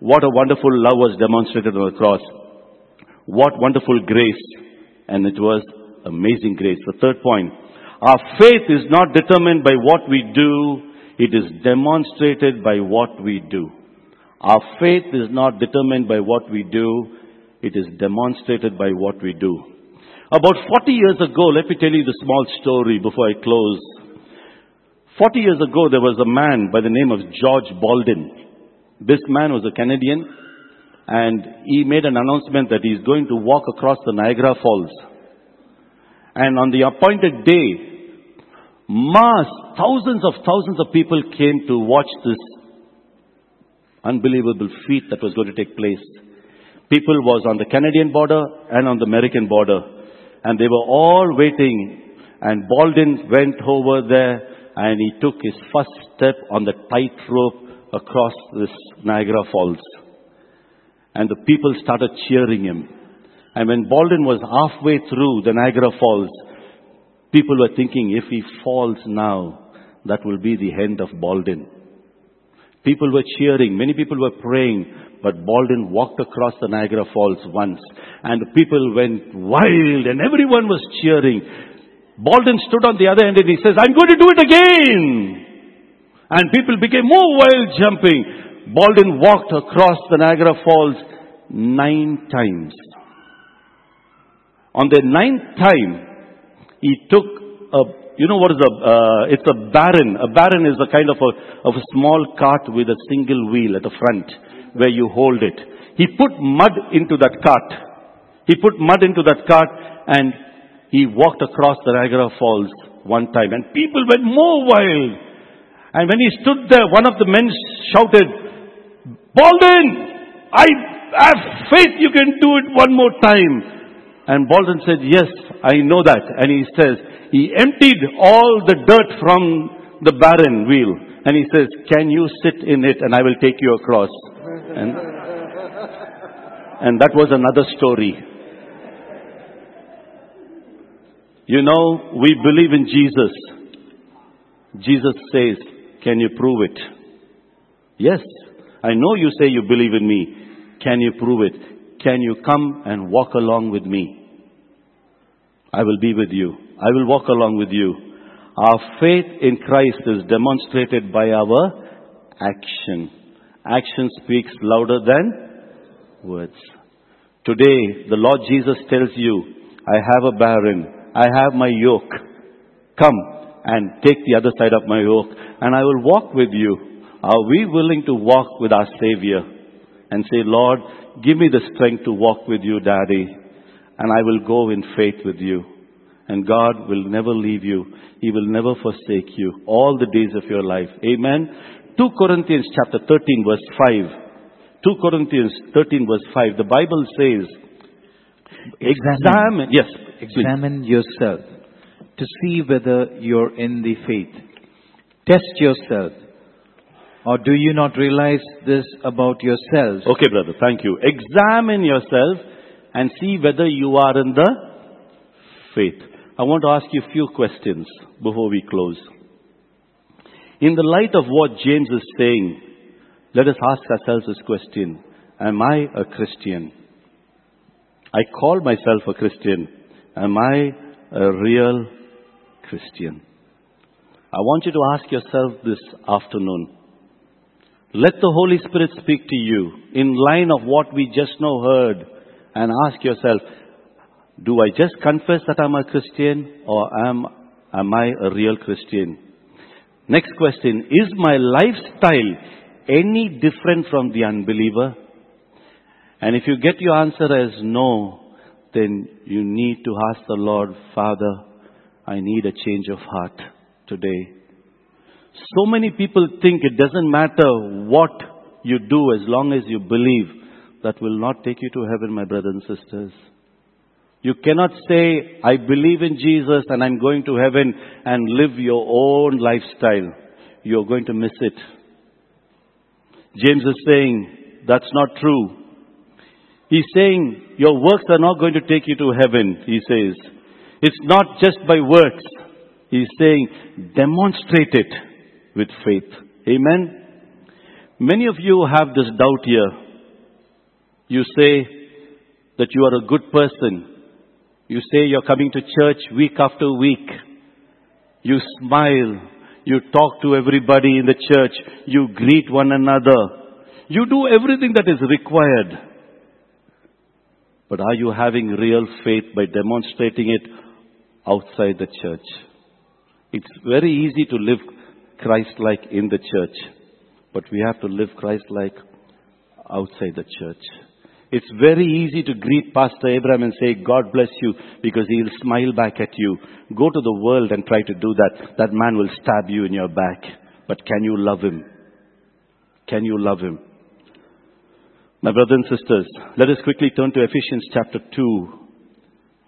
What a wonderful love was demonstrated on the cross. What wonderful grace. And it was amazing grace. The third point. Our faith is not determined by what we do. It is demonstrated by what we do. Our faith is not determined by what we do. It is demonstrated by what we do. About 40 years ago, let me tell you the small story before I close. 40 years ago, there was a man by the name of George Baldwin. This man was a Canadian and he made an announcement that he's going to walk across the Niagara Falls. And on the appointed day, mass, thousands of thousands of people came to watch this unbelievable feat that was going to take place. People was on the Canadian border and on the American border. And they were all waiting. And Baldwin went over there and he took his first step on the tightrope across this Niagara Falls. And the people started cheering him. And when Baldwin was halfway through the Niagara Falls, people were thinking, if he falls now, that will be the end of Baldwin. People were cheering, many people were praying, but Baldwin walked across the Niagara Falls once, and the people went wild, and everyone was cheering. Baldwin stood on the other end and he says, I'm going to do it again. And people became more wild jumping. Baldwin walked across the Niagara Falls nine times. On the ninth time, he took a, you know what is a, uh, it's a baron. A baron is a kind of a, of a small cart with a single wheel at the front where you hold it. He put mud into that cart. He put mud into that cart and he walked across the Niagara Falls one time and people went more wild. And when he stood there, one of the men shouted, Baldwin, I have faith you can do it one more time. And Baldwin said, yes, I know that. And he says, he emptied all the dirt from the barren wheel. And he says, can you sit in it and I will take you across. And, and that was another story. You know, we believe in Jesus. Jesus says, can you prove it? Yes, I know you say you believe in me. Can you prove it? Can you come and walk along with me? I will be with you. I will walk along with you. Our faith in Christ is demonstrated by our action. Action speaks louder than words. Today, the Lord Jesus tells you, I have a barren. I have my yoke. Come and take the other side of my yoke and I will walk with you. Are we willing to walk with our Savior and say, Lord, give me the strength to walk with you, Daddy, and I will go in faith with you. And God will never leave you. He will never forsake you all the days of your life. Amen. 2 Corinthians chapter 13 verse 5. 2 Corinthians 13 verse 5, the Bible says, examine, yes, please. Examine yourself to see whether you're in the faith. Test yourself. Or do you not realize this about yourselves? Okay, brother, thank you. Examine yourself and see whether you are in the faith. I want to ask you a few questions before we close. In the light of what James is saying, let us ask ourselves this question Am I a Christian? I call myself a Christian. Am I a real Christian? I want you to ask yourself this afternoon. Let the Holy Spirit speak to you in line of what we just now heard and ask yourself, do I just confess that I'm a Christian or am, am I a real Christian? Next question, is my lifestyle any different from the unbeliever? And if you get your answer as no, then you need to ask the Lord, Father, I need a change of heart today. So many people think it doesn't matter what you do as long as you believe. That will not take you to heaven, my brothers and sisters. You cannot say, I believe in Jesus and I'm going to heaven and live your own lifestyle. You're going to miss it. James is saying, that's not true. He's saying, your works are not going to take you to heaven, he says. It's not just by works. He's saying, demonstrate it with faith. Amen? Many of you have this doubt here. You say that you are a good person. You say you're coming to church week after week. You smile. You talk to everybody in the church. You greet one another. You do everything that is required. But are you having real faith by demonstrating it outside the church? It's very easy to live Christ-like in the church, but we have to live Christ-like outside the church. It's very easy to greet Pastor Abraham and say, God bless you, because he'll smile back at you. Go to the world and try to do that. That man will stab you in your back. But can you love him? Can you love him? My brothers and sisters, let us quickly turn to Ephesians chapter 2,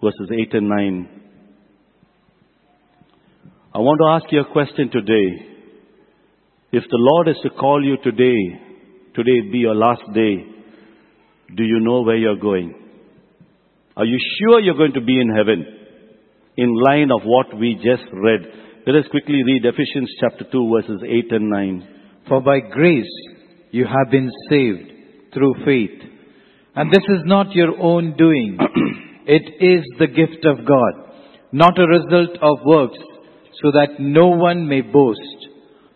verses 8 and 9. I want to ask you a question today. If the Lord is to call you today, today be your last day, do you know where you're going? Are you sure you're going to be in heaven? In line of what we just read. Let us quickly read Ephesians chapter 2 verses 8 and 9. For by grace you have been saved through faith. And this is not your own doing. (clears throat) it is the gift of God, not a result of works, so that no one may boast.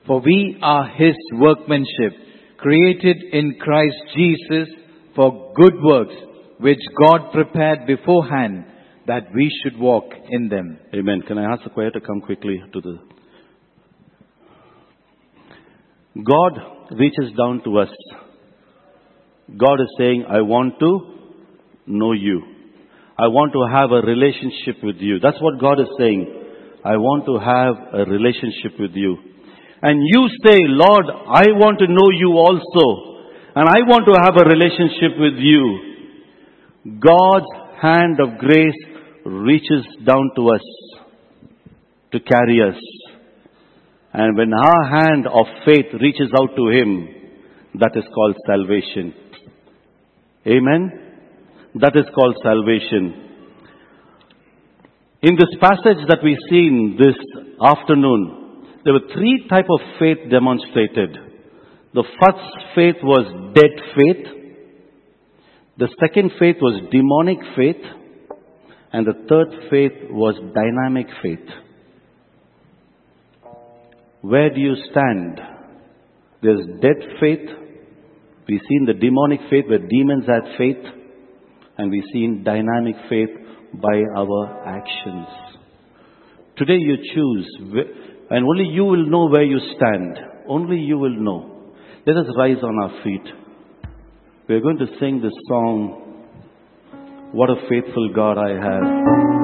For we are His workmanship, created in Christ Jesus for good works, which God prepared beforehand that we should walk in them. Amen. Can I ask the choir to come quickly to the. God reaches down to us. God is saying, I want to know you. I want to have a relationship with you. That's what God is saying. I want to have a relationship with you. And you say, Lord, I want to know you also. And I want to have a relationship with you. God's hand of grace reaches down to us to carry us. And when our hand of faith reaches out to Him, that is called salvation. Amen? That is called salvation. In this passage that we seen this afternoon, there were three type of faith demonstrated. The first faith was dead faith. The second faith was demonic faith. And the third faith was dynamic faith. Where do you stand? There's dead faith. We've seen the demonic faith where demons had faith. And we've seen dynamic faith by our actions. Today you choose, and only you will know where you stand. Only you will know. Let us rise on our feet. We're going to sing this song, What a Faithful God I Have.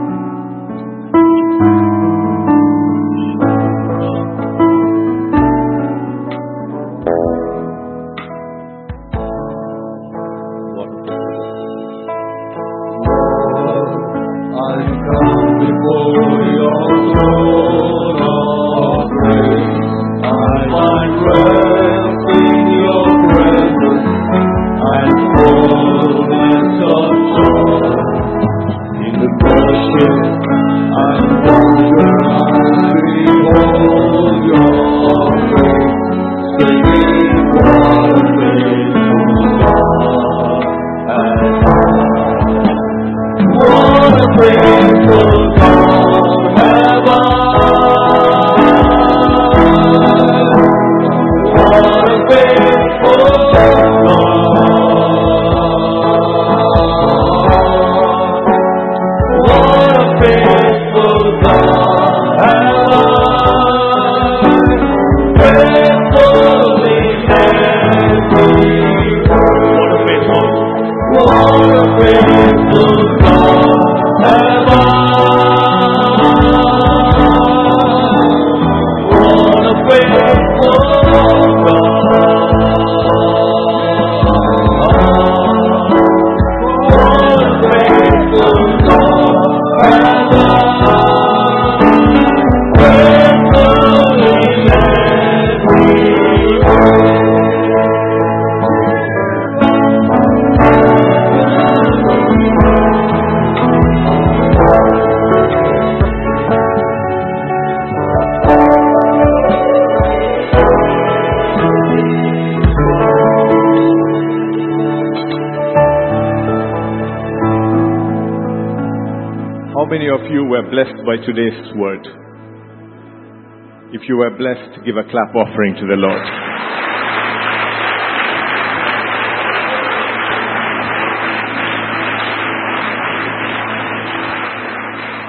Today's word? If you were blessed, give a clap offering to the Lord.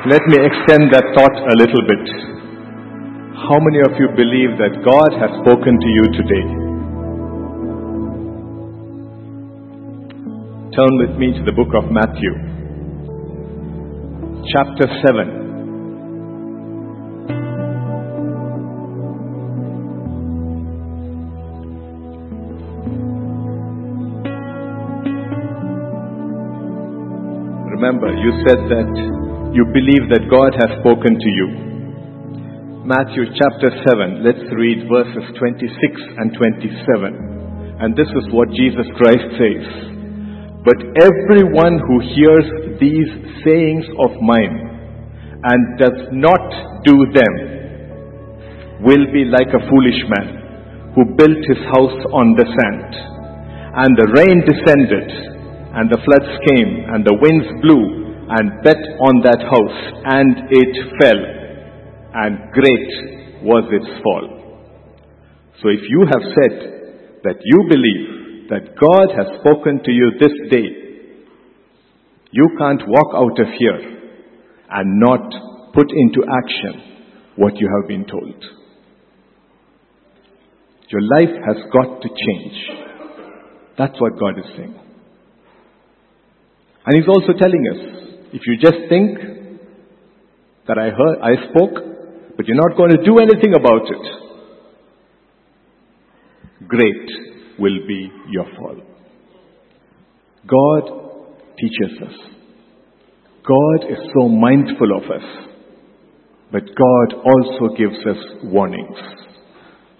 Let me extend that thought a little bit. How many of you believe that God has spoken to you today? Turn with me to the book of Matthew, chapter 7. You said that you believe that God has spoken to you. Matthew chapter 7, let's read verses 26 and 27. And this is what Jesus Christ says. But everyone who hears these sayings of mine and does not do them will be like a foolish man who built his house on the sand. And the rain descended, and the floods came, and the winds blew and bet on that house, and it fell, and great was its fall. So if you have said that you believe that God has spoken to you this day, you can't walk out of here and not put into action what you have been told. Your life has got to change. That's what God is saying. And He's also telling us if you just think that I heard, I spoke, but you're not going to do anything about it, great will be your fall. God teaches us. God is so mindful of us. But God also gives us warnings.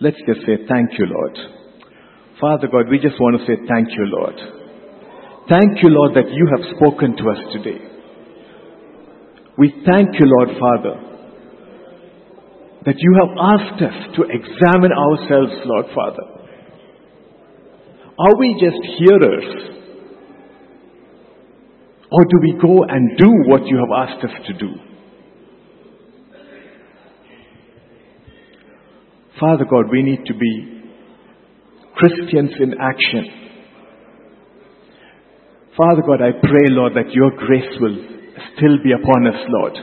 Let's just say thank you, Lord. Father God, we just want to say thank you, Lord. Thank you, Lord, that you have spoken to us today. We thank you, Lord Father, that you have asked us to examine ourselves, Lord Father. Are we just hearers? Or do we go and do what you have asked us to do? Father God, we need to be Christians in action. Father God, I pray, Lord, that your grace will still be upon us, Lord.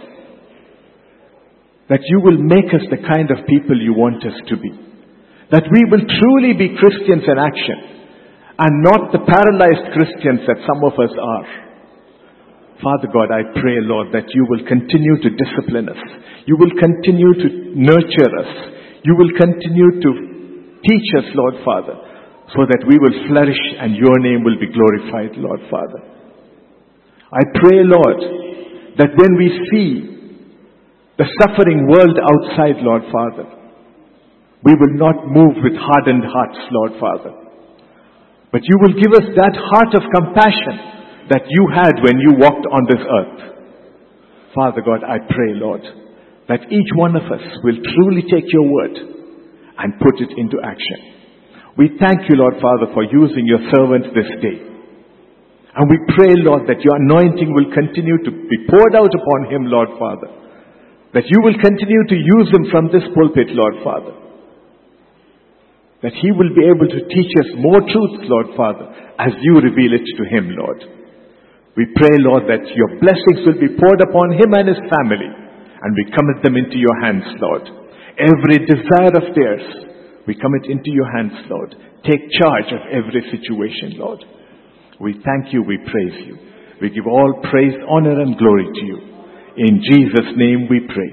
That you will make us the kind of people you want us to be. That we will truly be Christians in action and not the paralyzed Christians that some of us are. Father God, I pray, Lord, that you will continue to discipline us. You will continue to nurture us. You will continue to teach us, Lord Father, so that we will flourish and your name will be glorified, Lord Father. I pray, Lord, that when we see the suffering world outside, Lord Father, we will not move with hardened hearts, Lord Father. But you will give us that heart of compassion that you had when you walked on this earth. Father God, I pray, Lord, that each one of us will truly take your word and put it into action. We thank you, Lord Father, for using your servant this day. And we pray, Lord, that your anointing will continue to be poured out upon him, Lord Father. That you will continue to use him from this pulpit, Lord Father. That he will be able to teach us more truths, Lord Father, as you reveal it to him, Lord. We pray, Lord, that your blessings will be poured upon him and his family, and we commit them into your hands, Lord. Every desire of theirs, we commit into your hands, Lord. Take charge of every situation, Lord. We thank you, we praise you. We give all praise, honor, and glory to you. In Jesus' name we pray.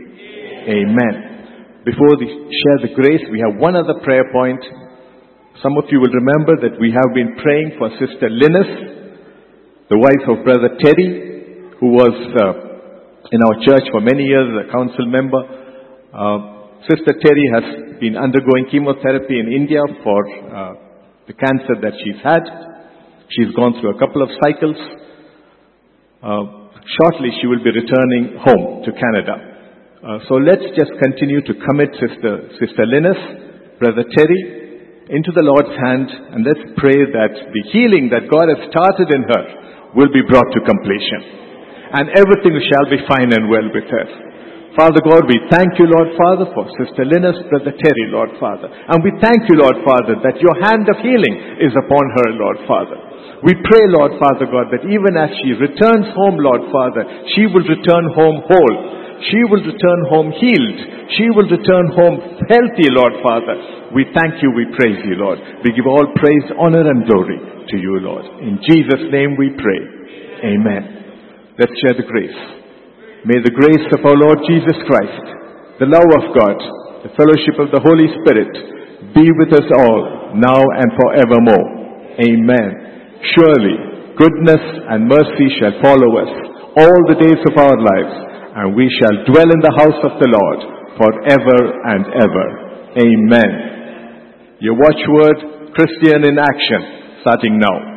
Amen. Before we share the grace, we have one other prayer point. Some of you will remember that we have been praying for Sister Linus, the wife of Brother Terry, who was uh, in our church for many years, a council member. Uh, Sister Terry has been undergoing chemotherapy in India for uh, the cancer that she's had. She's gone through a couple of cycles. Uh, shortly, she will be returning home to Canada. Uh, so let's just continue to commit Sister, Sister Linus, Brother Terry, into the Lord's hand, and let's pray that the healing that God has started in her will be brought to completion. and everything shall be fine and well with her. Father God, we thank you, Lord Father, for Sister Linus, Brother Terry, Lord Father. And we thank you, Lord Father, that your hand of healing is upon her, Lord Father. We pray, Lord Father God, that even as she returns home, Lord Father, she will return home whole. She will return home healed. She will return home healthy, Lord Father. We thank you, we praise you, Lord. We give all praise, honor, and glory to you, Lord. In Jesus' name we pray. Amen. Let's share the grace. May the grace of our Lord Jesus Christ, the love of God, the fellowship of the Holy Spirit be with us all, now and forevermore. Amen. Surely, goodness and mercy shall follow us all the days of our lives, and we shall dwell in the house of the Lord forever and ever. Amen. Your watchword, Christian in action, starting now.